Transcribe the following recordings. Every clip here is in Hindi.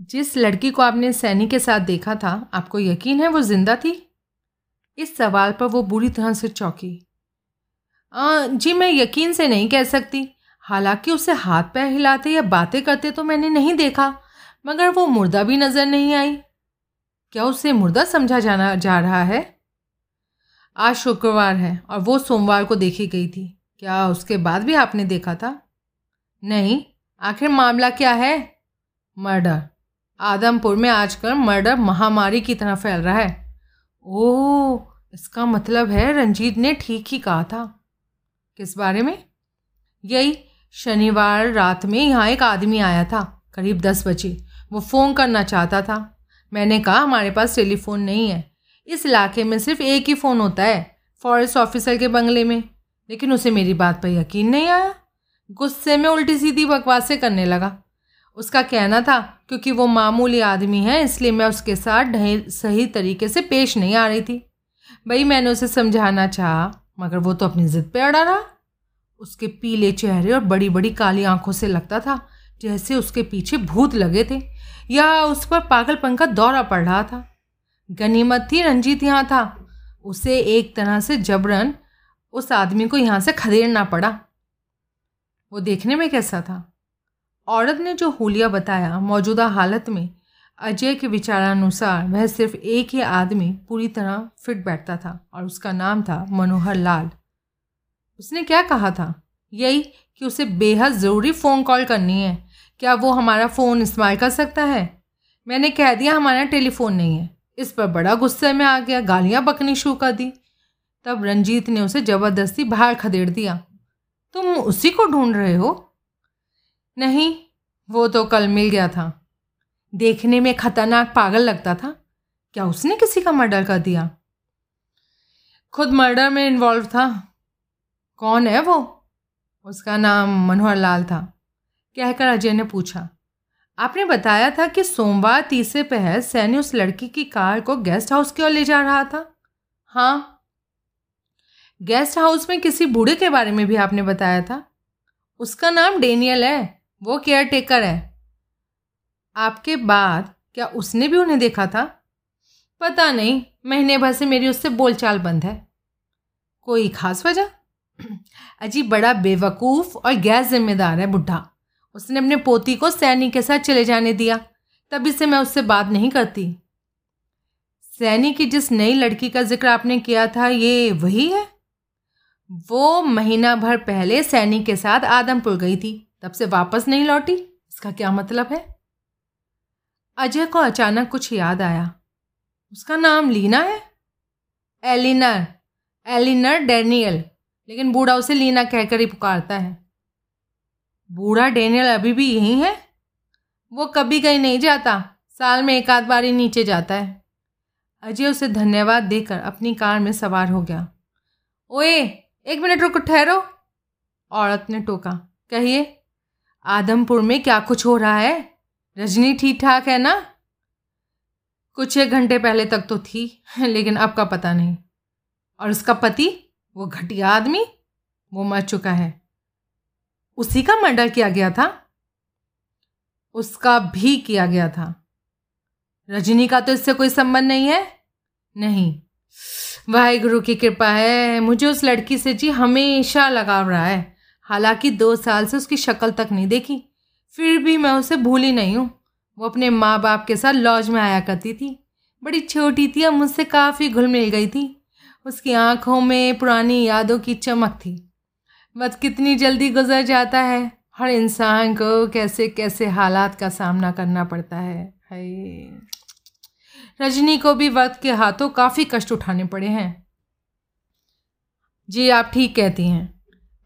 जिस लड़की को आपने सैनी के साथ देखा था, आपको यकीन है वो ज़िंदा थी? इस सवाल पर वो बुरी तरह से चौंकी। जी मैं यकीन से नहीं कह सकती। हालाँकि उसे हाथ पैर हिलाते या बातें करते तो मैंने नहीं देखा, मगर वो मुर्दा भी नज़र नहीं आई। क्या उसे मुर्दा समझा जाना, जा रहा है? आज शुक्रवार है और वो सोमवार को देखी गई थी। क्या उसके बाद भी आपने देखा था? नहीं। आखिर मामला क्या है? मर्डर। आदमपुर में आजकल मर्डर महामारी की तरह फैल रहा है। ओह, इसका मतलब है रंजीत ने ठीक ही कहा था। किस बारे में? यही, शनिवार रात में यहाँ एक आदमी आया था, करीब दस बजे। वो फ़ोन करना चाहता था। मैंने कहा, हमारे पास टेलीफोन नहीं है। इस इलाके में सिर्फ़ एक ही फ़ोन होता है, फॉरेस्ट ऑफिसर के बंगले में। लेकिन उसे मेरी बात पर यकीन नहीं आया। गुस्से में उल्टी सीधी बकवासें करने लगा। उसका कहना था क्योंकि वो मामूली आदमी है, इसलिए मैं उसके साथ सही तरीके से पेश नहीं आ रही थी। भाई, मैंने उसे समझाना चाहा, मगर वो तो अपनी ज़िद पे अड़ा रहा। उसके पीले चेहरे और बड़ी बड़ी काली आँखों से लगता था, जैसे उसके पीछे भूत लगे थे, या उस पर पागलपन का दौरा पड़ रहा था। गनीमत थी, रंजीत यहाँ था। उसे एक तरह से जबरन उस आदमी को यहाँ से खदेड़ना पड़ा। वो देखने में कैसा था? औरत ने जो हुलिया बताया मौजूदा हालत में, अजय के विचारानुसार वह सिर्फ़ एक ही आदमी पूरी तरह फिट बैठता था और उसका नाम था मनोहर लाल। उसने क्या कहा था? यही कि उसे बेहद ज़रूरी फ़ोन कॉल करनी है। क्या वो हमारा फ़ोन इस्तेमाल कर सकता है? मैंने कह दिया हमारा टेलीफोन नहीं है। इस पर बड़ा गुस्से में आ गया, गालियाँ बकनी शुरू कर दी। तब रंजीत ने उसे ज़बरदस्ती बाहर खदेड़ दिया। तुम उसी को ढूंढ रहे हो? नहीं, वो तो कल मिल गया था। देखने में खतरनाक पागल लगता था। क्या उसने किसी का मर्डर कर दिया? खुद मर्डर में इन्वॉल्व था। कौन है वो? उसका नाम मनोहर लाल था। कहकर अजय ने पूछा, आपने बताया था कि सोमवार तीसरे पहर सैनी उस लड़की की कार को गेस्ट हाउस की ओर ले जा रहा था? हाँ। गेस्ट हाउस में किसी बूढ़े के बारे में भी आपने बताया था। उसका नाम डेनियल है। वो केयर टेकर है। आपके बाद क्या उसने भी उन्हें देखा था? पता नहीं, महीने भर से मेरी उससे बोलचाल बंद है। कोई खास वजह? अजीब बड़ा बेवकूफ़ और गैर जिम्मेदार है बुढ़ा। उसने अपने पोती को सैनी के साथ चले जाने दिया। तभी से मैं उससे बात नहीं करती। सैनी की जिस नई लड़की का ज़िक्र आपने किया था, ये वही है? वो महीना भर पहले सैनी के साथ आदमपुर गई थी। तब से वापस नहीं लौटी? इसका क्या मतलब है? अजय को अचानक कुछ याद आया। उसका नाम लीना है? Eleanor Eleanor Daniel. लेकिन बूढ़ा उसे लीना कहकर ही पुकारता है। बूढ़ा डेनियल अभी भी यहीं है? वो कभी कहीं नहीं जाता। साल में एक आध बार ही नीचे जाता है। अजय उसे धन्यवाद देकर अपनी कार में सवार हो गया। ओए, एक मिनट रुको, ठहरो। औरत ने टोका। कहिए। आदमपुर में क्या कुछ हो रहा है? रजनी ठीक ठाक है ना? कुछ एक घंटे पहले तक तो थी, लेकिन अब का पता नहीं। और उसका पति, वो घटिया आदमी, वो मर चुका है। उसी का मर्डर किया गया था। उसका भी किया गया था। रजनी का तो इससे कोई संबंध नहीं है? नहीं। वाहिगुरु की कृपा है, मुझे उस लड़की से जी हमेशा लगाव रहा है। हालाँकि दो साल से उसकी शक्ल तक नहीं देखी। फिर भी मैं उसे भूली नहीं हूँ। वो अपने माँ बाप के साथ लॉज में आया करती थी। बड़ी छोटी थी और मुझसे काफ़ी घुल मिल गई थी। उसकी आँखों में पुरानी यादों की चमक थी। वक्त कितनी जल्दी गुजर जाता है। हर इंसान को कैसे कैसे हालात का सामना करना पड़ता है। हाय। रजनी को भी वक्त के हाथों काफ़ी कष्ट उठाने पड़े हैं। जी, आप ठीक कहती हैं।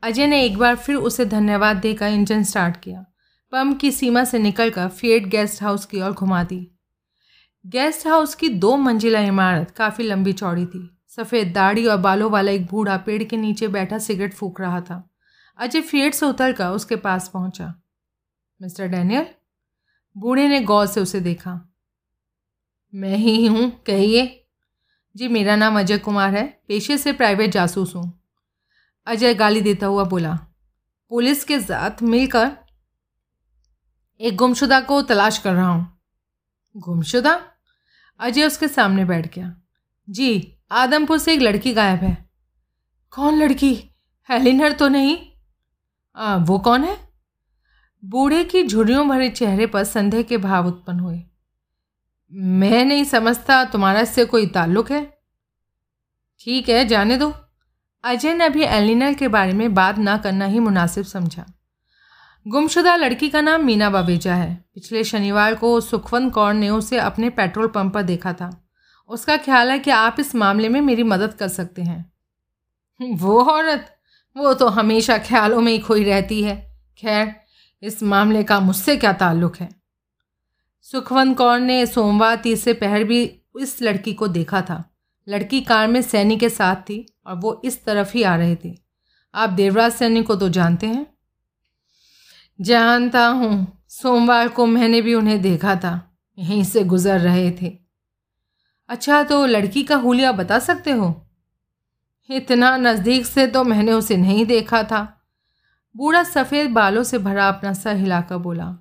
अजय ने एक बार फिर उसे धन्यवाद देकर इंजन स्टार्ट किया। पंप की सीमा से निकलकर फिएट गेस्ट हाउस की ओर घुमा दी। गेस्ट हाउस की दो मंजिला इमारत काफ़ी लंबी चौड़ी थी। सफ़ेद दाढ़ी और बालों वाला एक बूढ़ा पेड़ के नीचे बैठा सिगरेट फूक रहा था। अजय फिएट से उतर कर उसके पास पहुँचा। Mister Daniel? बूढ़े ने गौर से उसे देखा। मैं ही हूँ, कहिए। जी, मेरा नाम अजय कुमार है। पेशे से प्राइवेट जासूस हूँ। अजय गाली देता हुआ बोला पुलिस के साथ मिलकर एक गुमशुदा को तलाश कर रहा हूँ। गुमशुदा? अजय उसके सामने बैठ गया। जी आदमपुर से एक लड़की गायब है। कौन लड़की? हेलिनर तो नहीं? आ, वो कौन है? बूढ़े की झुर्रियों भरे चेहरे पर संदेह के भाव उत्पन्न हुए। मैं नहीं समझता तुम्हारा इससे कोई ताल्लुक है। ठीक है जाने दो। अजय ने अभी एलिनर के बारे में बात ना करना ही मुनासिब समझा। गुमशुदा लड़की का नाम मीना बावेजा है। पिछले शनिवार को सुखवंत कौर ने उसे अपने पेट्रोल पंप पर देखा था। उसका ख्याल है कि आप इस मामले में मेरी मदद कर सकते हैं। वो औरत? वो तो हमेशा ख्यालों में ही खोई रहती है। खैर, इस मामले का मुझसे क्या ताल्लुक है? सुखवंत कौर ने सोमवार तीसरे पहर भी इस लड़की को देखा था। लड़की कार में सैनी के साथ थी और वो इस तरफ़ ही आ रहे थे। आप देवराज सैनी को तो जानते हैं? जानता हूँ। सोमवार को मैंने भी उन्हें देखा था। यहीं से गुजर रहे थे। अच्छा तो लड़की का हुलिया बता सकते हो? इतना नज़दीक से तो मैंने उसे नहीं देखा था। बूढ़ा सफ़ेद बालों से भरा अपना सर हिलाकर बोला,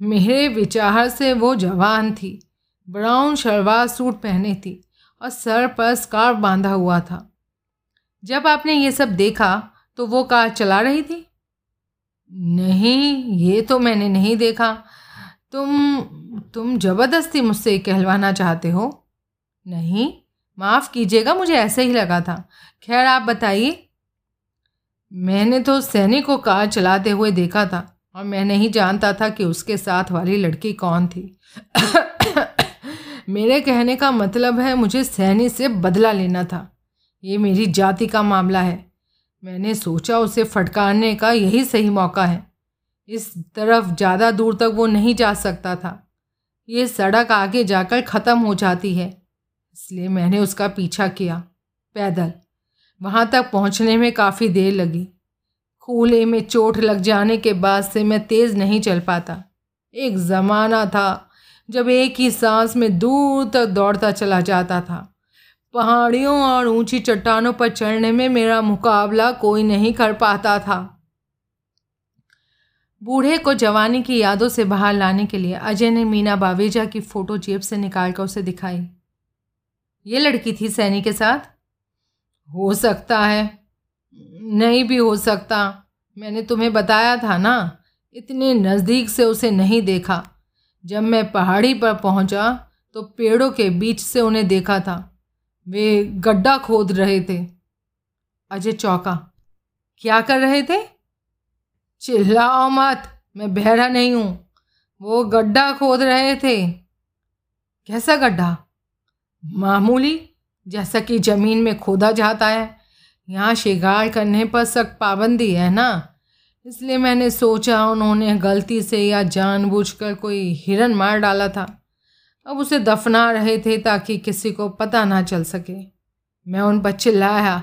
मेरे विचार से वो जवान थी। ब्राउन शलवार सूट पहने थी। और सर पर स्कार्फ बांधा हुआ था। जब आपने ये सब देखा तो वो कार चला रही थी? नहीं, ये तो मैंने नहीं देखा। तुम तुम ज़बरदस्ती मुझसे कहलवाना चाहते हो? नहीं, माफ़ कीजिएगा, मुझे ऐसे ही लगा था। खैर, आप बताइए। मैंने तो सैनिक को कार चलाते हुए देखा था, और मैं नहीं जानता था कि उसके साथ वाली लड़की कौन थी। मेरे कहने का मतलब है मुझे सहनी से बदला लेना था। ये मेरी जाति का मामला है। मैंने सोचा उसे फटकारने का यही सही मौका है। इस तरफ़ ज़्यादा दूर तक वो नहीं जा सकता था। ये सड़क आगे जाकर ख़त्म हो जाती है। इसलिए मैंने उसका पीछा किया। पैदल। वहाँ तक पहुँचने में काफ़ी देर लगी। कूले में चोट लग जाने के बाद से मैं तेज़ नहीं चल पाता। एक ज़माना था। जब एक ही सांस में दूर तक दौड़ता चला जाता था। पहाड़ियों और ऊँची चट्टानों पर चढ़ने में मेरा मुकाबला कोई नहीं कर पाता था। बूढ़े को जवानी की यादों से बाहर लाने के लिए अजय ने मीना बावेजा की फ़ोटो जेब से निकाल कर उसे दिखाई। ये लड़की थी सैनी के साथ? हो सकता है। नहीं भी हो सकता। मैंने तुम्हें बताया था ना, इतने नज़दीक से उसे नहीं देखा। जब मैं पहाड़ी पर पहुँचा तो पेड़ों के बीच से उन्हें देखा था। वे गड्ढा खोद रहे थे। अजय चौका, क्या कर रहे थे? चिल्लाओ मत, मैं बहरा नहीं हूँ। वो गड्ढा खोद रहे थे। कैसा गड्ढा? मामूली, जैसा कि ज़मीन में खोदा जाता है। यहाँ शिकार करने पर सख्त पाबंदी है ना? इसलिए मैंने सोचा उन्होंने गलती से या जानबूझकर कोई हिरन मार डाला था। अब उसे दफना रहे थे ताकि किसी को पता ना चल सके। मैं उन पर चिल्लाया।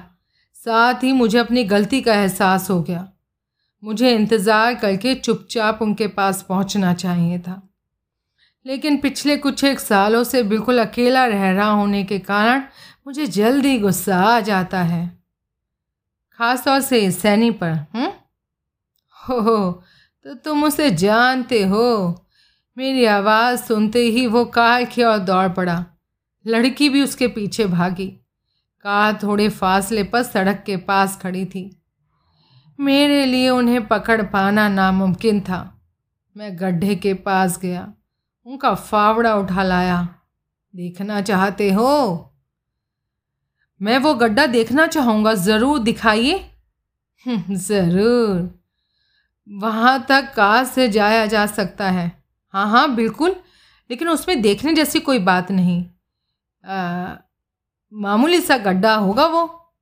साथ ही मुझे अपनी गलती का एहसास हो गया। मुझे इंतज़ार करके चुपचाप उनके पास पहुँचना चाहिए था। लेकिन पिछले कुछ एक सालों से बिल्कुल अकेला रह रहा होने के कारण मुझे जल्दी गुस्सा आ जाता है। ख़ास तौर से सैनी पर हम्म? हो तो तुम उसे जानते हो। मेरी आवाज़ सुनते ही वो कार की ओर दौड़ पड़ा। लड़की भी उसके पीछे भागी। कार थोड़े फासले पर सड़क के पास खड़ी थी। मेरे लिए उन्हें पकड़ पाना नामुमकिन था। मैं गड्ढे के पास गया। उनका फावड़ा उठा लाया। देखना चाहते हो? मैं वो गड्ढा देखना चाहूँगा। ज़रूर दिखाइए। हम्म, ज़रूर। वहाँ तक कार से जाया जा सकता है? हाँ हाँ बिल्कुल। लेकिन उसमें देखने जैसी कोई बात नहीं। आ, मामूली सा गड्ढा होगा वो।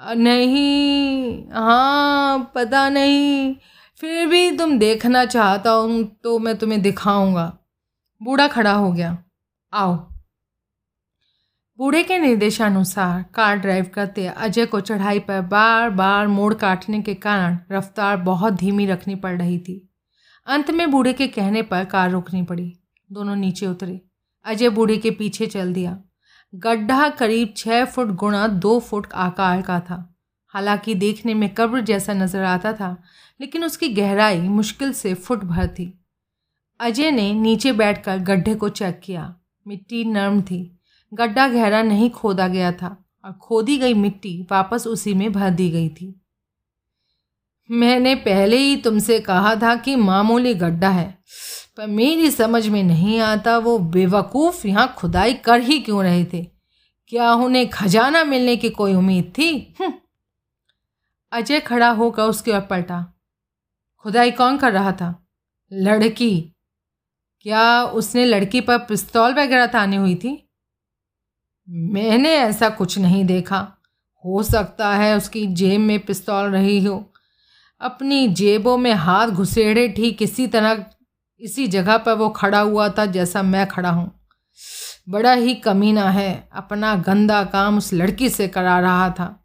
नहीं हाँ पता नहीं। फिर भी तुम देखना चाहता हूँ तो मैं तुम्हें दिखाऊँगा। बूढ़ा खड़ा हो गया। आओ। बूढ़े के निर्देशानुसार कार ड्राइव करते अजय को चढ़ाई पर बार बार मोड़ काटने के कारण रफ्तार बहुत धीमी रखनी पड़ रही थी। अंत में बूढ़े के कहने पर कार रोकनी पड़ी। दोनों नीचे उतरे। अजय बूढ़े के पीछे चल दिया। गड्ढा करीब छः फुट गुणा दो फुट आकार का था। हालाँकि देखने में कब्र जैसा नज़र आता था, लेकिन उसकी गहराई मुश्किल से फुट भर थी। अजय ने नीचे बैठकर गड्ढे को चेक किया। मिट्टी नर्म थी। गड्ढा गहरा नहीं खोदा गया था और खोदी गई मिट्टी वापस उसी में भर दी गई थी। मैंने पहले ही तुमसे कहा था कि मामूली गड्ढा है, पर मेरी समझ में नहीं आता वो बेवकूफ़ यहाँ खुदाई कर ही क्यों रहे थे। क्या उन्हें खजाना मिलने की कोई उम्मीद थी? हम्म। अजय खड़ा होकर उसके ओर पलटा। खुदाई कौन कर रहा था? लड़की। क्या उसने लड़की पर पिस्तौल वगैरह तानी हुई थी? मैंने ऐसा कुछ नहीं देखा। हो सकता है उसकी जेब में पिस्तौल रही हो। अपनी जेबों में हाथ घुसेड़े ठीक इसी तरह, इसी जगह पर वो खड़ा हुआ था जैसा मैं खड़ा हूँ। बड़ा ही कमीना है, अपना गंदा काम उस लड़की से करा रहा था।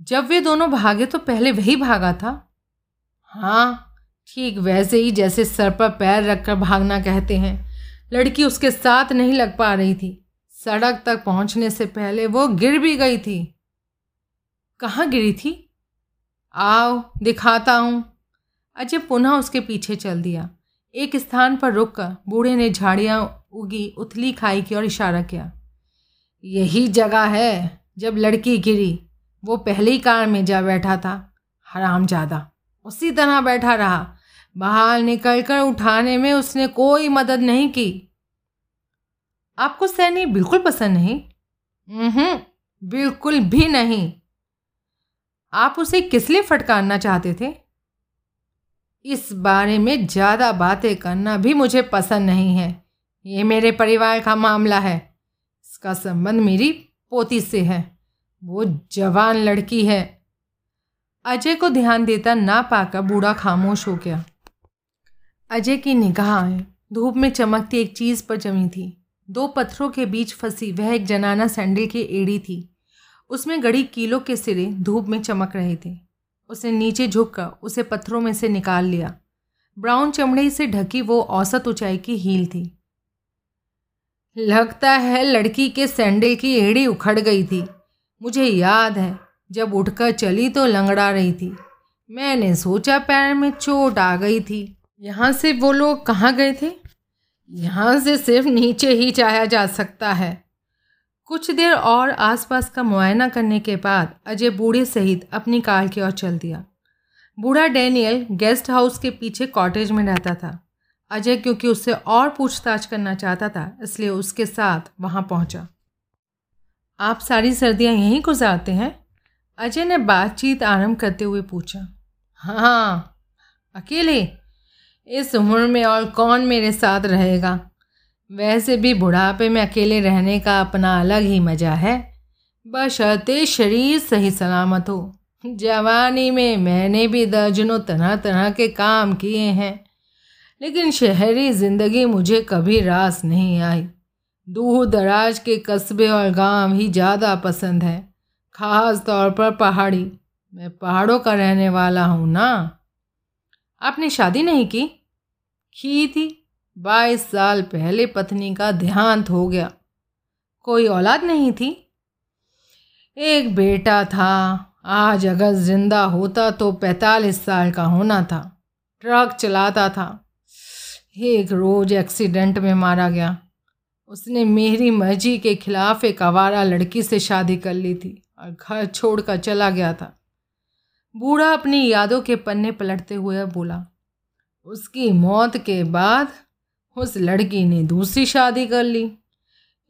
जब वे दोनों भागे तो पहले वही भागा था? हाँ ठीक वैसे ही जैसे सर पर पैर रखकर भागना कहते हैं। लड़की उसके साथ नहीं लग पा रही थी। सड़क तक पहुँचने से पहले वो गिर भी गई थी। कहाँ गिरी थी? आओ, दिखाता हूँ। अजय पुनः उसके पीछे चल दिया। एक स्थान पर रुक कर बूढ़े ने झाड़ियाँ उगी, उथली खाई की ओर इशारा किया। यही जगह है जब लड़की गिरी। वो पहली कार में जा बैठा था। हराम ज़्यादा उसी तरह बैठा रहा। बाहर निकलकर उठाने में उसने कोई मदद नहीं की। आपको सैनी बिल्कुल पसंद नहीं? हम्म बिल्कुल भी नहीं। आप उसे किस लिए फटकारना चाहते थे? इस बारे में ज़्यादा बातें करना भी मुझे पसंद नहीं है। ये मेरे परिवार का मामला है। इसका संबंध मेरी पोती से है। वो जवान लड़की है। अजय को ध्यान देता ना पाकर बूढ़ा खामोश हो गया। अजय की निगाहें धूप में चमकती एक चीज़ पर जमी थी। दो पत्थरों के बीच फंसी वह एक जनाना सैंडल की एड़ी थी। उसमें गड़ी कीलों के सिरे धूप में चमक रहे थे। उसने नीचे झुककर उसे पत्थरों में से निकाल लिया। ब्राउन चमड़े से ढकी वो औसत ऊंचाई की हील थी। लगता है लड़की के सैंडल की एड़ी उखड़ गई थी। मुझे याद है, जब उठकर चली तो लंगड़ा रही थी। मैंने सोचा पैर में चोट आ गई थी। यहाँ से वो लोग कहाँ गए थे? यहाँ से सिर्फ़ नीचे ही जाया जा सकता है। कुछ देर और आसपास का मुआयना करने के बाद अजय बूढ़े सहित अपनी कार की ओर चल दिया। बूढ़ा डैनियल गेस्ट हाउस के पीछे कॉटेज में रहता था। अजय क्योंकि उससे और पूछताछ करना चाहता था, इसलिए उसके साथ वहाँ पहुँचा। आप सारी सर्दियाँ यहीं गुजारते हैं? अजय ने बातचीत आरंभ करते हुए पूछा। हाँ अकेले? इस उम्र में और कौन मेरे साथ रहेगा? वैसे भी बुढ़ापे में अकेले रहने का अपना अलग ही मज़ा है। बशर्ते शरीर सही सलामत हो। जवानी में मैंने भी दर्जनों तरह तरह के काम किए हैं, लेकिन शहरी ज़िंदगी मुझे कभी रास नहीं आई। दूर दराज के कस्बे और गाँव ही ज़्यादा पसंद है, ख़ास तौर पर पहाड़ी। मैं पहाड़ों का रहने वाला हूँ ना? आपने शादी नहीं की? की थी? बाईस साल पहले पत्नी का देहांत हो गया। कोई औलाद नहीं थी? एक बेटा था। आज अगर ज़िंदा होता तो पैंतालीस साल का होना था। ट्रक चलाता था। एक रोज एक्सीडेंट में मारा गया। उसने मेरी मर्ज़ी के खिलाफ एक आवारा लड़की से शादी कर ली थी और घर छोड़कर चला गया था। बूढ़ा अपनी यादों के पन्ने पलटते हुए बोला उसकी मौत के बाद उस लड़की ने दूसरी शादी कर ली।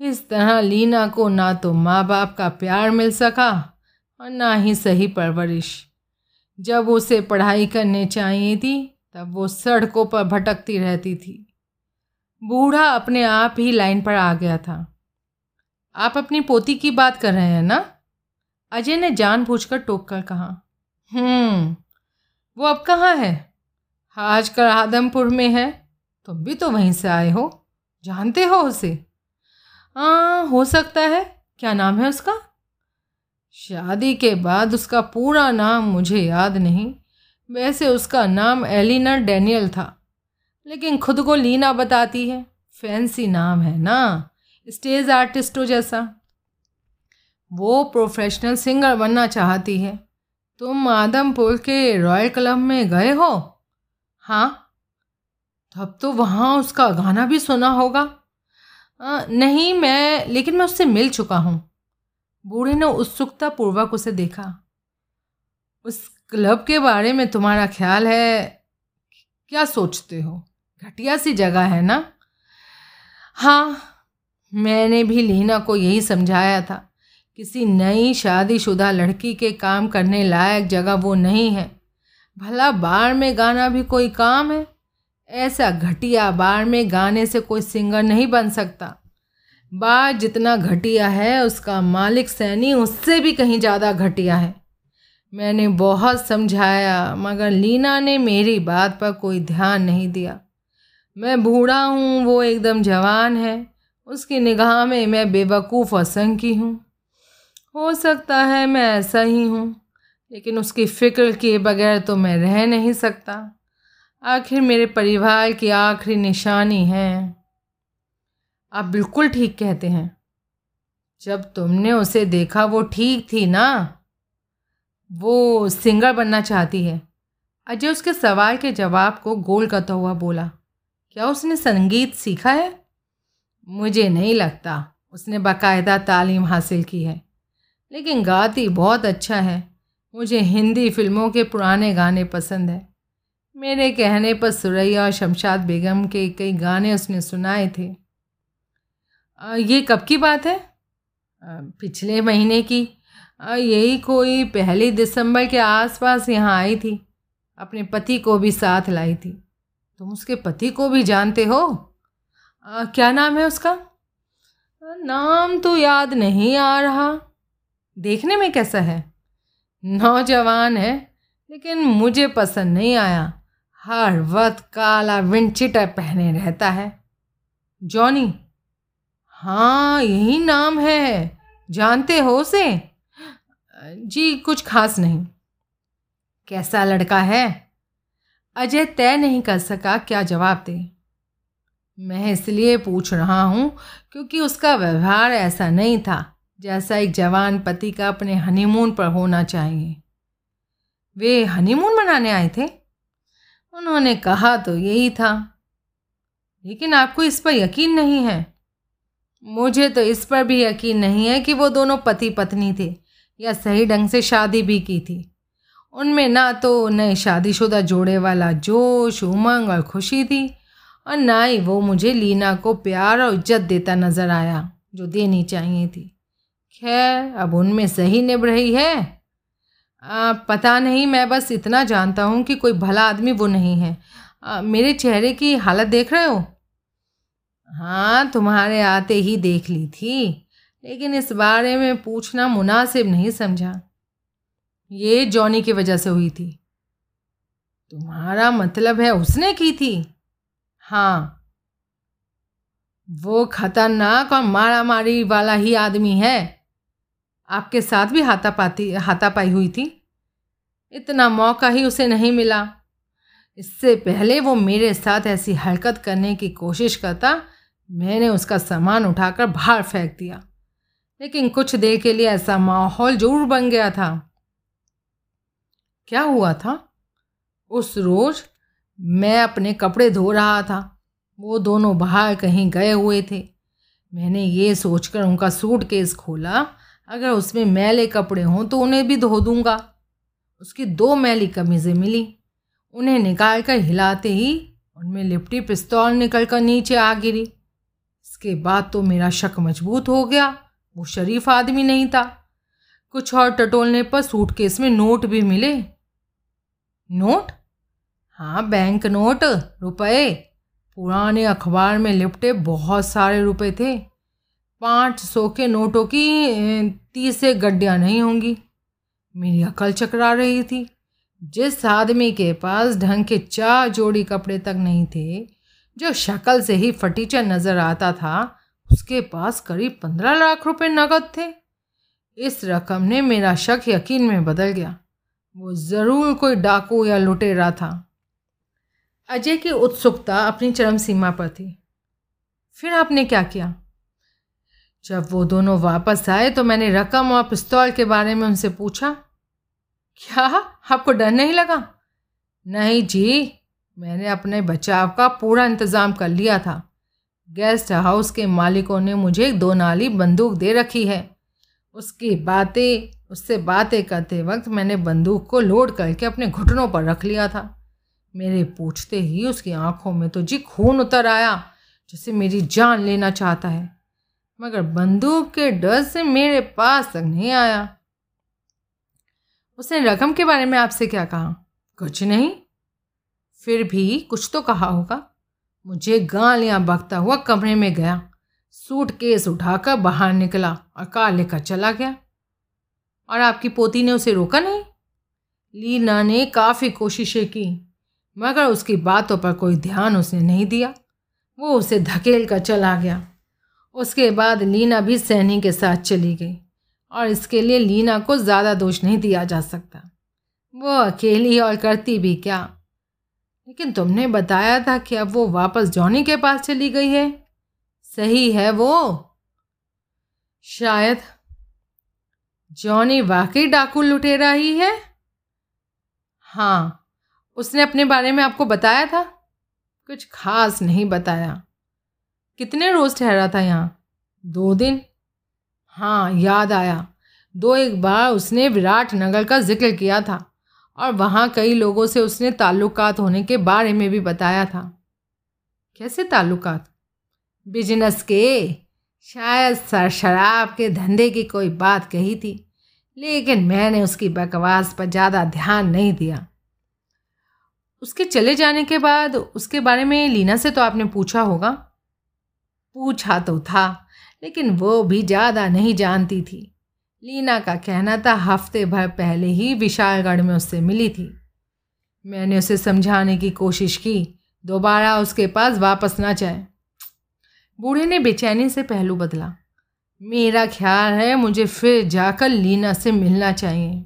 इस तरह लीना को ना तो माँ बाप का प्यार मिल सका और ना ही सही परवरिश। जब उसे पढ़ाई करने चाहिए थी, तब वो सड़कों पर भटकती रहती थी। बूढ़ा अपने आप ही लाइन पर आ गया था। आप अपनी पोती की बात कर रहे हैं ना? अजय ने जान पूछकर टोक कर कहा हम्म वो अब कहाँ है? आजकल आदमपुर में है, तुम भी तो वहीं से आए हो। जानते हो उसे? हाँ हो सकता है। क्या नाम है उसका? शादी के बाद उसका पूरा नाम मुझे याद नहीं। वैसे उसका नाम एलिनर डैनियल था, लेकिन खुद को लीना बताती है। फैंसी नाम है ना, स्टेज आर्टिस्टों जैसा। वो प्रोफेशनल सिंगर बनना चाहती है। तुम आदमपुर के रॉयल क्लब में गए हो? हाँ तब तो वहाँ उसका गाना भी सुना होगा। आ, नहीं मैं लेकिन मैं उससे मिल चुका हूँ। बूढ़े ने उत्सुकता पूर्वक उसे देखा। उस क्लब के बारे में तुम्हारा ख्याल है? क्या सोचते हो? घटिया सी जगह है ना? हाँ मैंने भी लीना को यही समझाया था। किसी नई शादीशुदा लड़की के काम करने लायक जगह वो नहीं है। भला बार में गाना भी कोई काम है? ऐसा घटिया बार में गाने से कोई सिंगर नहीं बन सकता। बार जितना घटिया है, उसका मालिक सैनी उससे भी कहीं ज़्यादा घटिया है। मैंने बहुत समझाया, मगर लीना ने मेरी बात पर कोई ध्यान नहीं दिया। मैं बूढ़ा हूँ, वो एकदम जवान है। उसकी निगाह में मैं बेवकूफ़ और की हूँ। हो सकता है मैं ऐसा ही हूँ। लेकिन उसकी फ़िक्र किए बगैर तो मैं रह नहीं सकता। आखिर मेरे परिवार की आखिरी निशानी है। आप बिल्कुल ठीक कहते हैं। जब तुमने उसे देखा, वो ठीक थी ना? वो सिंगर बनना चाहती है। अजय उसके सवाल के जवाब को गोल करता हुआ बोला, क्या उसने संगीत सीखा है? मुझे नहीं लगता। उसने बाकायदा तालीम हासिल की है। लेकिन गाती बहुत अच्छा है। मुझे हिंदी फ़िल्मों के पुराने गाने पसंद हैं। मेरे कहने पर सुरैया और शमशाद बेगम के कई गाने उसने सुनाए थे। आ, ये कब की बात है? आ, पिछले महीने की। आ, यही कोई पहली दिसंबर के आसपास यहाँ आई थी। अपने पति को भी साथ लाई थी। तुम उसके पति को भी जानते हो? आ, क्या नाम है उसका? नाम तो याद नहीं आ रहा। देखने में कैसा है? नौजवान है, लेकिन मुझे पसंद नहीं आया। हर वक्त काला विंचिटर पहने रहता है। जॉनी हाँ यही नाम है। जानते हो उसे? जी, कुछ खास नहीं। कैसा लड़का है? अजय तय नहीं कर सका क्या जवाब दे। मैं इसलिए पूछ रहा हूँ क्योंकि उसका व्यवहार ऐसा नहीं था। जैसा एक जवान पति का अपने हनीमून पर होना चाहिए। वे हनीमून मनाने आए थे? उन्होंने कहा तो यही था। लेकिन आपको इस पर यकीन नहीं है। मुझे तो इस पर भी यकीन नहीं है कि वो दोनों पति पत्नी थे या सही ढंग से शादी भी की थी। उनमें ना तो नए शादीशुदा जोड़े वाला जोश, उमंग और खुशी थी और ना ही वो मुझे लीना को प्यार और इज़्ज़त देता नज़र आया, जो देनी चाहिए थी। खैर अब उनमें सही निभ रही है। आ, पता नहीं मैं बस इतना जानता हूँ कि कोई भला आदमी वो नहीं है। आ, मेरे चेहरे की हालत देख रहे हो? हाँ तुम्हारे आते ही देख ली थी लेकिन इस बारे में पूछना मुनासिब नहीं समझा। ये जॉनी की वजह से हुई थी। तुम्हारा मतलब है उसने की थी? हाँ। वो खतरनाक और मारा मारी वाला ही आदमी है। आपके साथ भी हाथापाती हाथापाई हुई थी। इतना मौका ही उसे नहीं मिला। इससे पहले वो मेरे साथ ऐसी हरकत करने की कोशिश करता, मैंने उसका सामान उठाकर बाहर फेंक दिया। लेकिन कुछ देर के लिए ऐसा माहौल ज़रूर बन गया था। क्या हुआ था? उस रोज मैं अपने कपड़े धो रहा था। वो दोनों बाहर कहीं गए हुए थे। मैंने ये सोचकर उनका सूट केस खोला अगर उसमें मैले कपड़े हों तो उन्हें भी धो दूँगा। उसकी दो मैली कमीज़ें मिली। उन्हें निकाल कर हिलाते ही उनमें लिपटी पिस्तौल निकल कर नीचे आ गिरी। इसके बाद तो मेरा शक मज़बूत हो गया। वो शरीफ आदमी नहीं था। कुछ और टटोलने पर सूटकेस में नोट भी मिले। नोट? हाँ बैंक नोट, रुपए। पुराने अखबार में लिपटे बहुत सारे रुपए थे। पाँच सौ के नोटों की तीस से गड्डियाँ नहीं होंगी। मेरी अकल चकरा रही थी। जिस आदमी के पास ढंग के चार जोड़ी कपड़े तक नहीं थे, जो शक्ल से ही फटीचर नज़र आता था, उसके पास करीब पंद्रह लाख रुपए नकद थे। इस रकम ने मेरा शक यकीन में बदल गया। वो ज़रूर कोई डाकू या लुटेरा था। अजय की उत्सुकता अपनी चरम सीमा पर थी। फिर आपने क्या किया? जब वो दोनों वापस आए तो मैंने रकम और पिस्तौल के बारे में उनसे पूछा, क्या आपको डर नहीं लगा? नहीं जी, मैंने अपने बचाव का पूरा इंतज़ाम कर लिया था। गेस्ट हाउस के मालिकों ने मुझे दो नाली बंदूक दे रखी है। उसकी बातें, उससे बातें करते वक्त मैंने बंदूक को लोड करके अपने घुटनों पर रख लिया था। मेरे पूछते ही उसकी आँखों में तो जी खून उतर आया, जैसे मेरी जान लेना चाहता है। मगर बंदूक के डर से मेरे पास तक नहीं आया। उसने रकम के बारे में आपसे क्या कहा? कुछ नहीं। फिर भी कुछ तो कहा होगा। मुझे गालियाँ बकता हुआ कमरे में गया। सूट केस उठाकर बाहर निकला और कार लेकर चला गया। और आपकी पोती ने उसे रोका नहीं? लीना ने काफ़ी कोशिशें की, मगर उसकी बातों पर कोई ध्यान उसने नहीं दिया। वो उसे धकेल कर चला गया। उसके बाद लीना भी सैनी के साथ चली गई और इसके लिए लीना को ज़्यादा दोष नहीं दिया जा सकता। वो अकेली और करती भी क्या? लेकिन तुमने बताया था कि अब वो वापस जॉनी के पास चली गई है। सही है वो। शायद जॉनी वाकई डाकू लुटेरा ही है? हाँ उसने अपने बारे में आपको बताया था? कुछ खास नहीं बताया। कितने रोज़ ठहरा था यहाँ? दो दिन? हाँ याद आया। दो एक बार उसने विराट नगर का ज़िक्र किया था और वहाँ कई लोगों से उसने ताल्लुकात होने के बारे में भी बताया था। कैसे ताल्लुकात? बिज़नेस के? शायद सर शराब के धंधे की कोई बात कही थी, लेकिन मैंने उसकी बकवास पर ज़्यादा ध्यान नहीं दिया। उसके चले जाने के बाद उसके बारे में लीना से तो आपने पूछा होगा। पूछा तो था, लेकिन वो भी ज़्यादा नहीं जानती थी। लीना का कहना था, हफ़्ते भर पहले ही विशालगढ़ में उससे मिली थी। मैंने उसे समझाने की कोशिश की, दोबारा उसके पास वापस ना जाए। बूढ़े ने बेचैनी से पहलू बदला। मेरा ख्याल है, मुझे फिर जाकर लीना से मिलना चाहिए।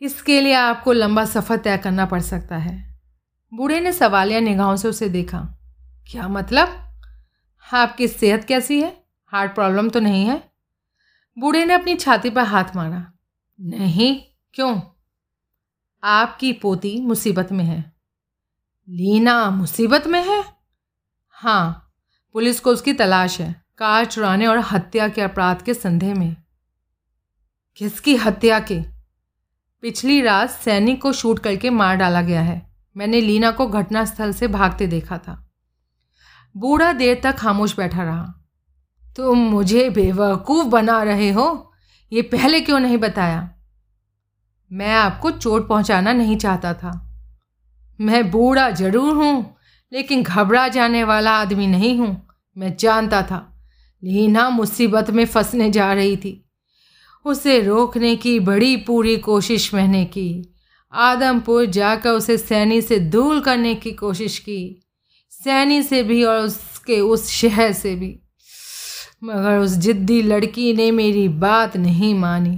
इसके लिए आपको लंबा सफ़र तय करना पड़ सकता है। बूढ़े ने सवालिया निगाहों से उसे देखा। क्या मतलब? आपकी सेहत कैसी है? हार्ट प्रॉब्लम तो नहीं है? बूढ़े ने अपनी छाती पर हाथ मारा। नहीं, क्यों? आपकी पोती मुसीबत में है। लीना मुसीबत में है? हाँ पुलिस को उसकी तलाश है। कार चुराने और हत्या के अपराध के संदेह में। किसकी हत्या के? पिछली रात सैनिक को शूट करके मार डाला गया है। मैंने लीना को घटनास्थल से भागते देखा था। बूढ़ा देर तक खामोश बैठा रहा। तुम मुझे बेवकूफ़ बना रहे हो? ये पहले क्यों नहीं बताया? मैं आपको चोट पहुंचाना नहीं चाहता था। मैं बूढ़ा ज़रूर हूँ, लेकिन घबरा जाने वाला आदमी नहीं हूँ। मैं जानता था, लीना मुसीबत में फंसने जा रही थी। उसे रोकने की बड़ी पूरी कोशिश मैंने की। आदमपुर जाकर उसे सैनी से दूर करने की कोशिश की। सैनी से भी और उसके उस शहर से भी। मगर उस जिद्दी लड़की ने मेरी बात नहीं मानी।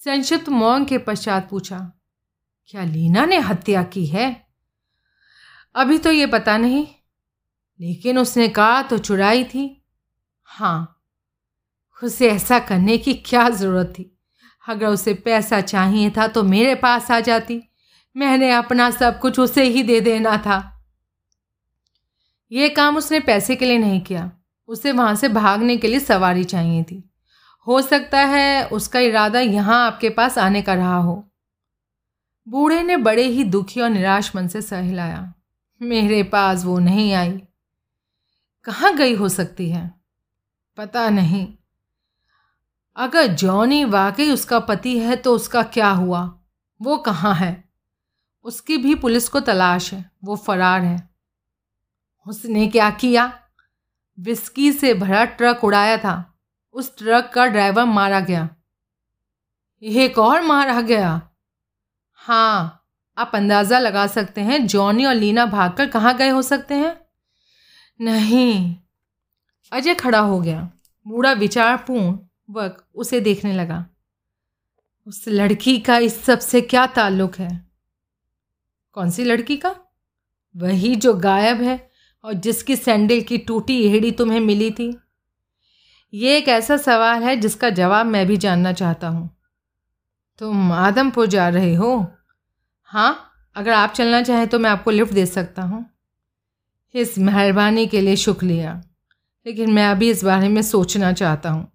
संक्षिप्त मौन के पश्चात पूछा, क्या लीना ने हत्या की है? अभी तो ये पता नहीं, लेकिन उसने कहा तो चुराई थी। हाँ उसे ऐसा करने की क्या ज़रूरत थी? अगर उसे पैसा चाहिए था तो मेरे पास आ जाती। मैंने अपना सब कुछ उसे ही दे देना था। यह काम उसने पैसे के लिए नहीं किया। उसे वहाँ से भागने के लिए सवारी चाहिए थी। हो सकता है उसका इरादा यहाँ आपके पास आने का रहा हो। बूढ़े ने बड़े ही दुखी और निराश मन से सहलाया। मेरे पास वो नहीं आई। कहाँ गई हो सकती है? पता नहीं। अगर जॉनी वाकई उसका पति है तो उसका क्या हुआ? वो कहाँ है? उसकी भी पुलिस को तलाश है। वो फरार है। उसने क्या किया? विस्की से भरा ट्रक उड़ाया था। उस ट्रक का ड्राइवर मारा गया। एक और मारा गया। हाँ आप अंदाज़ा लगा सकते हैं, जॉनी और लीना भागकर कहाँ गए हो सकते हैं? नहीं। अजय खड़ा हो गया। बूढ़ा, विचारपूर्ण वक्त उसे देखने लगा। उस लड़की का इस सबसे क्या ताल्लुक है? कौन सी लड़की का? वही जो गायब है। और जिसकी सैंडल की टूटी एहड़ी तुम्हें मिली थी? ये एक ऐसा सवाल है जिसका जवाब मैं भी जानना चाहता हूँ। तुम आदमपुर जा रहे हो? हाँ अगर आप चलना चाहें तो मैं आपको लिफ्ट दे सकता हूँ। इस मेहरबानी के लिए शुक्रिया, लेकिन मैं अभी इस बारे में सोचना चाहता हूँ।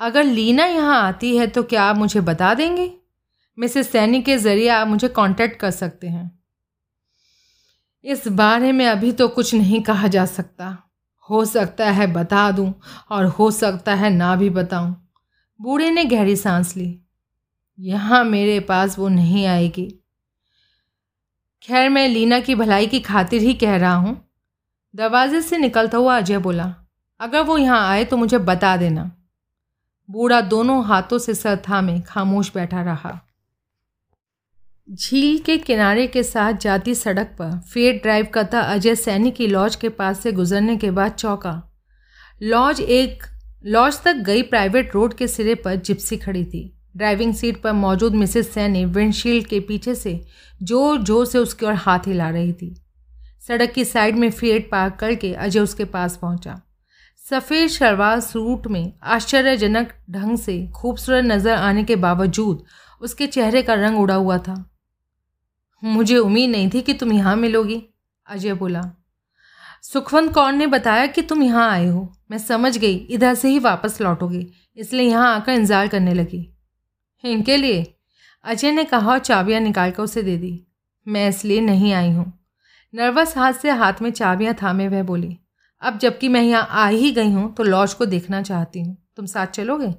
अगर लीना यहाँ आती है तो क्या आप मुझे बता देंगे? मिसेस सैनी के ज़रिए आप मुझे कांटेक्ट कर सकते हैं। इस बारे में अभी तो कुछ नहीं कहा जा सकता। हो सकता है बता दूँ और हो सकता है ना भी बताऊँ। बूढ़े ने गहरी सांस ली। यहाँ मेरे पास वो नहीं आएगी। खैर, मैं लीना की भलाई की खातिर ही कह रहा हूँ। दरवाजे से निकलता हुआ अजय बोला, अगर वो यहाँ आए तो मुझे बता देना। बूढ़ा दोनों हाथों से सर थामे, खामोश बैठा रहा। झील के किनारे के साथ जाती सड़क पर फेट ड्राइव करता अजय सैनी की लॉज के पास से गुजरने के बाद चौका। लॉज एक, लॉज तक गई प्राइवेट रोड के सिरे पर जिप्सी खड़ी थी। ड्राइविंग सीट पर मौजूद मिसेस सैनी विंडशील्ड के पीछे से ज़ोर ज़ोर से उसकी ओर हाथ हिला रही थी। सड़क की साइड में फेट पार्क करके अजय उसके पास पहुँचा। सफ़ेद शलवार सूट में आश्चर्यजनक ढंग से खूबसूरत नज़र आने के बावजूद उसके चेहरे का रंग उड़ा हुआ था। मुझे उम्मीद नहीं थी कि तुम यहाँ मिलोगी, अजय बोला। सुखवंत कौर ने बताया कि तुम यहाँ आए हो। मैं समझ गई, इधर से ही वापस लौटोगे, इसलिए यहाँ आकर इंतज़ार करने लगी। इनके लिए? अजय ने कहा और चाबियाँ निकाल कर उसे दे दी। मैं इसलिए नहीं आई हूँ। नर्वस हाथ से हाथ में चाबियाँ थामे, वह बोली, अब जबकि मैं यहाँ आ ही गई हूँ तो लॉज को देखना चाहती हूँ। तुम साथ चलोगे?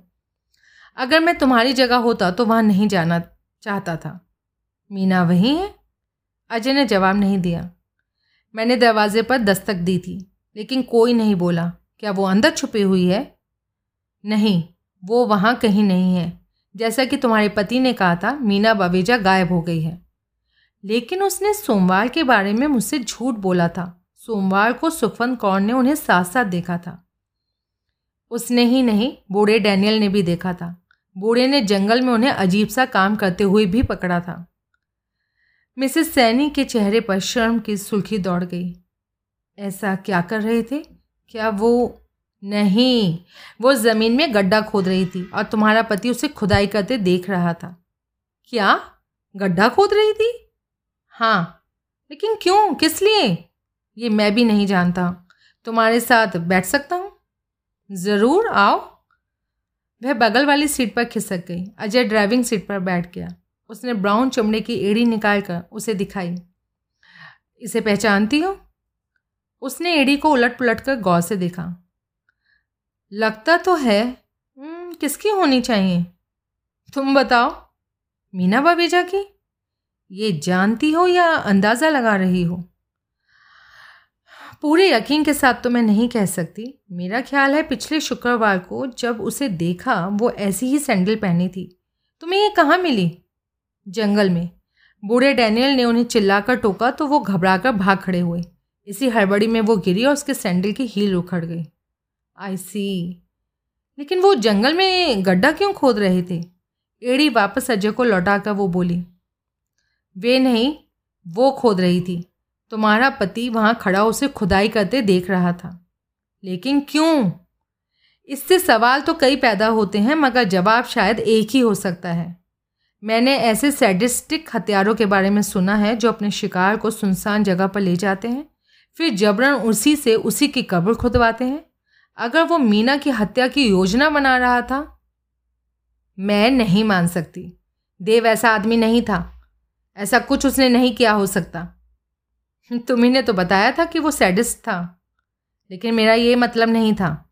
अगर मैं तुम्हारी जगह होता तो वहाँ नहीं जाना चाहता था। मीना वहीं है? अजय ने जवाब नहीं दिया। मैंने दरवाजे पर दस्तक दी थी, लेकिन कोई नहीं बोला, क्या वो अंदर छुपी हुई है? नहीं, वो वहाँ कहीं नहीं है। जैसा कि तुम्हारे पति ने कहा था, मीना बवेजा गायब हो गई है। लेकिन उसने सोमवार के बारे में मुझसे झूठ बोला था। सोमवार को सुखवंत कौर ने उन्हें साथ साथ देखा था। उसने ही नहीं, बूढ़े डैनियल ने भी देखा था। बूढ़े ने जंगल में उन्हें अजीब सा काम करते हुए भी पकड़ा था। मिसेस सैनी के चेहरे पर शर्म की सुर्खी दौड़ गई। ऐसा क्या कर रहे थे? क्या वो नहीं? वो ज़मीन में गड्ढा खोद रही थी और तुम्हारा पति उसे खुदाई करते देख रहा था। क्या? गड्ढा खोद रही थी? हाँ। लेकिन क्यों? किस लिए? ये मैं भी नहीं जानता। तुम्हारे साथ बैठ सकता हूँ? ज़रूर आओ। वह बगल वाली सीट पर खिसक गई। अजय ड्राइविंग सीट पर बैठ गया। उसने ब्राउन चमड़े की एड़ी निकाल कर उसे दिखाई। इसे पहचानती हो? उसने एड़ी को उलट पुलट कर गौर से देखा। लगता तो है। हम्म, किसकी होनी चाहिए? तुम बताओ। मीना बाबेजा की? ये जानती हो या अंदाज़ा लगा रही हो? पूरे यकीन के साथ तो मैं नहीं कह सकती। मेरा ख्याल है पिछले शुक्रवार को जब उसे देखा वो ऐसी ही सैंडल पहनी थी। तुम्हें ये कहाँ मिली? जंगल में। बूढ़े डैनियल ने उन्हें चिल्लाकर टोका तो वो घबराकर भाग खड़े हुए। इसी हड़बड़ी में वो गिरी और उसके सैंडल की हील उखड़ गई। आई सी लेकिन वो जंगल में गड्ढा क्यों खोद रहे थे? एड़ी वापस अजय को लौटाकर वो बोली, वे नहीं, वो खोद रही थी। तुम्हारा पति वहाँ खड़ा उसे खुदाई करते देख रहा था। लेकिन क्यों? इससे सवाल तो कई पैदा होते हैं, मगर जवाब शायद एक ही हो सकता है। मैंने ऐसे सैडिस्टिक हथियारों के बारे में सुना है जो अपने शिकार को सुनसान जगह पर ले जाते हैं, फिर जबरन उसी से उसी की कब्र खुदवाते हैं। अगर वो मीना की हत्या की योजना बना रहा था, मैं नहीं मान सकती। देव ऐसा आदमी नहीं था। ऐसा कुछ उसने नहीं किया हो सकता। तुम्ही ने तो बताया था कि वो सैडिस्ट था। लेकिन मेरा ये मतलब नहीं था।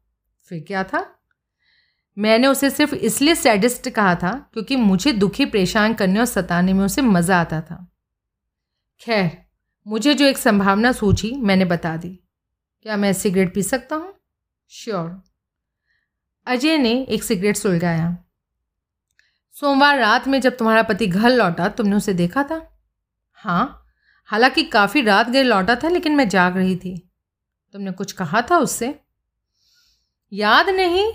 फिर क्या था? मैंने उसे सिर्फ़ इसलिए सैडिस्ट कहा था क्योंकि मुझे दुखी, परेशान करने और सताने में उसे मज़ा आता था। खैर, मुझे जो एक संभावना सूझी, मैंने बता दी। क्या मैं सिगरेट पी सकता हूँ? श्योर। अजय ने एक सिगरेट सुलगाया। सोमवार रात में जब तुम्हारा पति घर लौटा, तुमने उसे देखा था? हाँ। हालाँकि काफ़ी रात गए लौटा था, लेकिन मैं जाग रही थी। तुमने कुछ कहा था उससे? याद नहीं?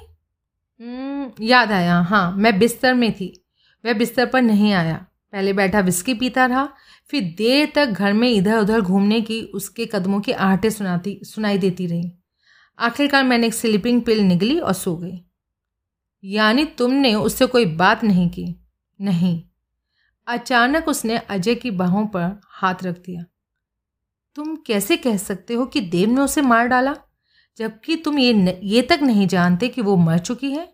हम्म, याद आया हाँ मैं बिस्तर में थी। वह बिस्तर पर नहीं आया। पहले बैठा विस्की पीता रहा फिर देर तक घर में इधर उधर घूमने की उसके कदमों की आहटें सुनाती सुनाई देती रही। आखिरकार मैंने एक स्लीपिंग पिल निगली और सो गई। यानी तुमने उससे कोई बात नहीं की? नहीं। अचानक उसने अजय की बाहों पर हाथ रख दिया। तुम कैसे कह सकते हो कि देव ने उसे मार डाला? जबकि तुम ये न, ये तक नहीं जानते कि वो मर चुकी है?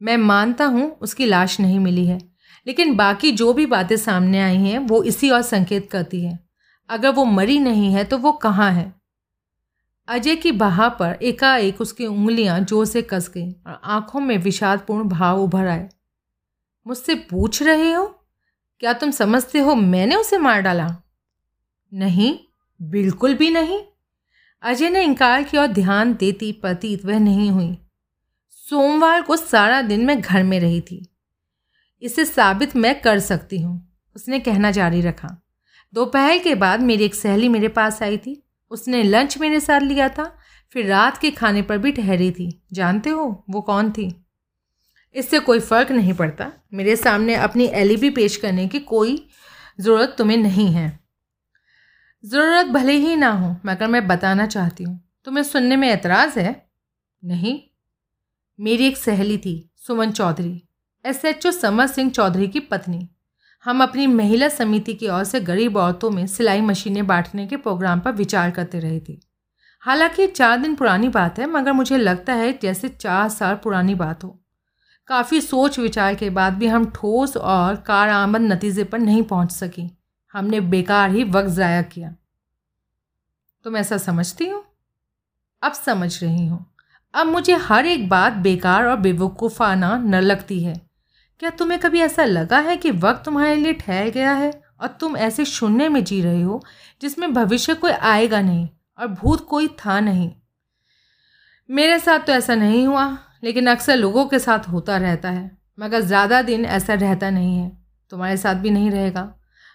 मैं मानता हूँ उसकी लाश नहीं मिली है, लेकिन बाकी जो भी बातें सामने आई हैं, वो इसी और संकेत करती है। अगर वो मरी नहीं है तो वो कहाँ है? अजय की बहा पर एकाएक उसकी उंगलियाँ ज़ोर से कस गईं और आँखों में विषादपूर्ण भाव उभर आए। मुझसे पूछ रहे हो? क्या तुम समझते हो मैंने उसे मार डाला? नहीं, बिल्कुल भी नहीं। अजय ने इनकार की और ध्यान देती प्रतीत वह नहीं हुई। सोमवार को सारा दिन मैं घर में रही थी। इसे साबित मैं कर सकती हूँ, उसने कहना जारी रखा। दोपहर के बाद मेरी एक सहेली मेरे पास आई थी। उसने लंच मेरे साथ लिया था, फिर रात के खाने पर भी ठहरी थी। जानते हो वो कौन थी? इससे कोई फ़र्क नहीं पड़ता। मेरे सामने अपनी एलिबी पेश करने की कोई ज़रूरत तुम्हें नहीं है। ज़रूरत भले ही ना हो, मगर मैं बताना चाहती हूँ। तुम्हें सुनने में एतराज़ है? नहीं। मेरी एक सहेली थी, Suman Chaudhary. S H O Samar Singh Chaudhary की पत्नी। हम अपनी महिला समिति की ओर से गरीब औरतों में सिलाई मशीनें बांटने के प्रोग्राम पर विचार करते रहे थे। हालाँकि चार दिन पुरानी बात है, मगर मुझे लगता है जैसे चार साल पुरानी बात हो। काफ़ी सोच विचार के बाद भी हम ठोस और कार आमद नतीजे पर नहीं पहुँच सकी। हमने बेकार ही वक्त ज़ाया किया। तुम ऐसा समझती हो? अब समझ रही हूँ। अब मुझे हर एक बात बेकार और बेवकूफ़ाना न लगती है। क्या तुम्हें कभी ऐसा लगा है कि वक्त तुम्हारे लिए ठहर गया है और तुम ऐसे शून्य में जी रहे हो जिसमें भविष्य कोई आएगा नहीं और भूत कोई था नहीं? मेरे साथ तो ऐसा नहीं हुआ लेकिन अक्सर लोगों के साथ होता रहता है मगर ज़्यादा दिन ऐसा रहता नहीं है तुम्हारे साथ भी नहीं रहेगा।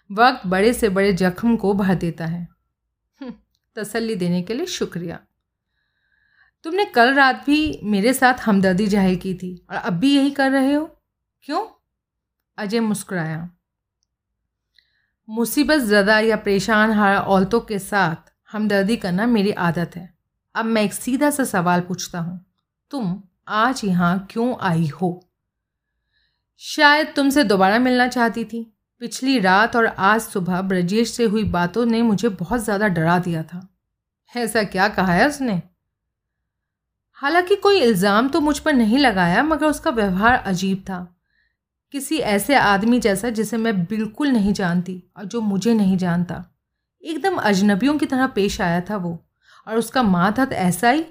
वक्त बड़े से बड़े जख्म को भर देता है। हम्म, तसल्ली देने के लिए शुक्रिया। तुमने कल रात भी मेरे साथ हमदर्दी ज़ाहिर की थी और अब भी यही कर रहे हो? क्यों? अजय मुस्कुराया। मुसीबत ज़्यादा या परेशान हार औरतों के साथ हमदर्दी करना मेरी आदत है। अब मैं एक सीधा सा सवाल पूछता हूँ, तुम आज यहाँ क्यों आई हो? शायद तुमसे दोबारा मिलना चाहती थी। पिछली रात और आज सुबह ब्रजेश से हुई बातों ने मुझे बहुत ज़्यादा डरा दिया था। ऐसा क्या कहा है उसने? हालाँकि कोई इल्ज़ाम तो मुझ पर नहीं लगाया, मगर उसका व्यवहार अजीब था। किसी ऐसे आदमी जैसा जिसे मैं बिल्कुल नहीं जानती और जो मुझे नहीं जानता। एकदम अजनबियों की तरह पेश आया था वो। और उसका माथ ऐसा ही?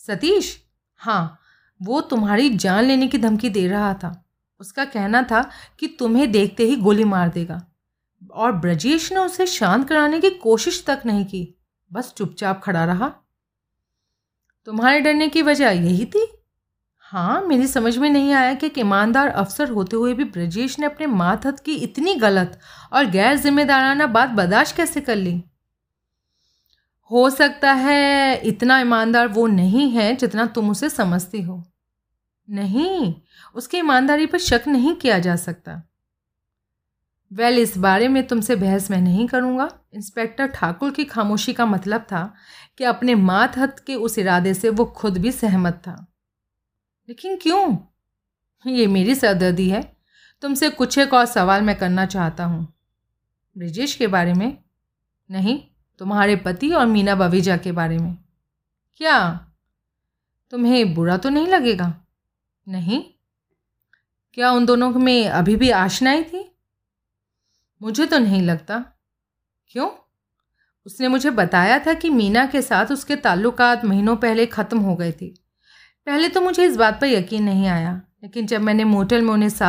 सतीश? हाँ वो तुम्हारी जान लेने की धमकी दे रहा था। उसका कहना था कि तुम्हें देखते ही गोली मार देगा। और ब्रजेश ने उसे शांत कराने की कोशिश तक नहीं की। बस चुपचाप खड़ा रहा। तुम्हारे डरने की वजह यही थी? हाँ मेरी समझ में नहीं आया कि एक ईमानदार अफसर होते हुए भी ब्रजेश ने अपने मातहत की इतनी गलत और गैर जिम्मेदाराना बात बर्दाश्त कैसे कर ली? हो सकता है इतना ईमानदार वो नहीं है जितना तुम उसे समझती हो। नहीं उसकी ईमानदारी पर शक नहीं किया जा सकता। वेल well, इस बारे में तुमसे बहस मैं नहीं करूँगा। इंस्पेक्टर ठाकुर की खामोशी का मतलब था कि अपने मातहत के उस इरादे से वो खुद भी सहमत था। लेकिन क्यों? ये मेरी सरदर्दी है। तुमसे कुछ एक और सवाल मैं करना चाहता हूँ। ब्रिजेश के बारे में? नहीं, तुम्हारे पति और मीना बवीजा के बारे में। क्या? तुम्हें बुरा तो नहीं लगेगा? नहीं। क्या उन दोनों में अभी भी आशनाई थी? मुझे तो नहीं लगता। क्यों? उसने मुझे बताया था कि मीना के साथ उसके ताल्लुकात महीनों पहले ख़त्म हो गए थे। पहले तो मुझे इस बात पर यकीन नहीं आया, लेकिन जब मैंने मोटल में उन्हें साथ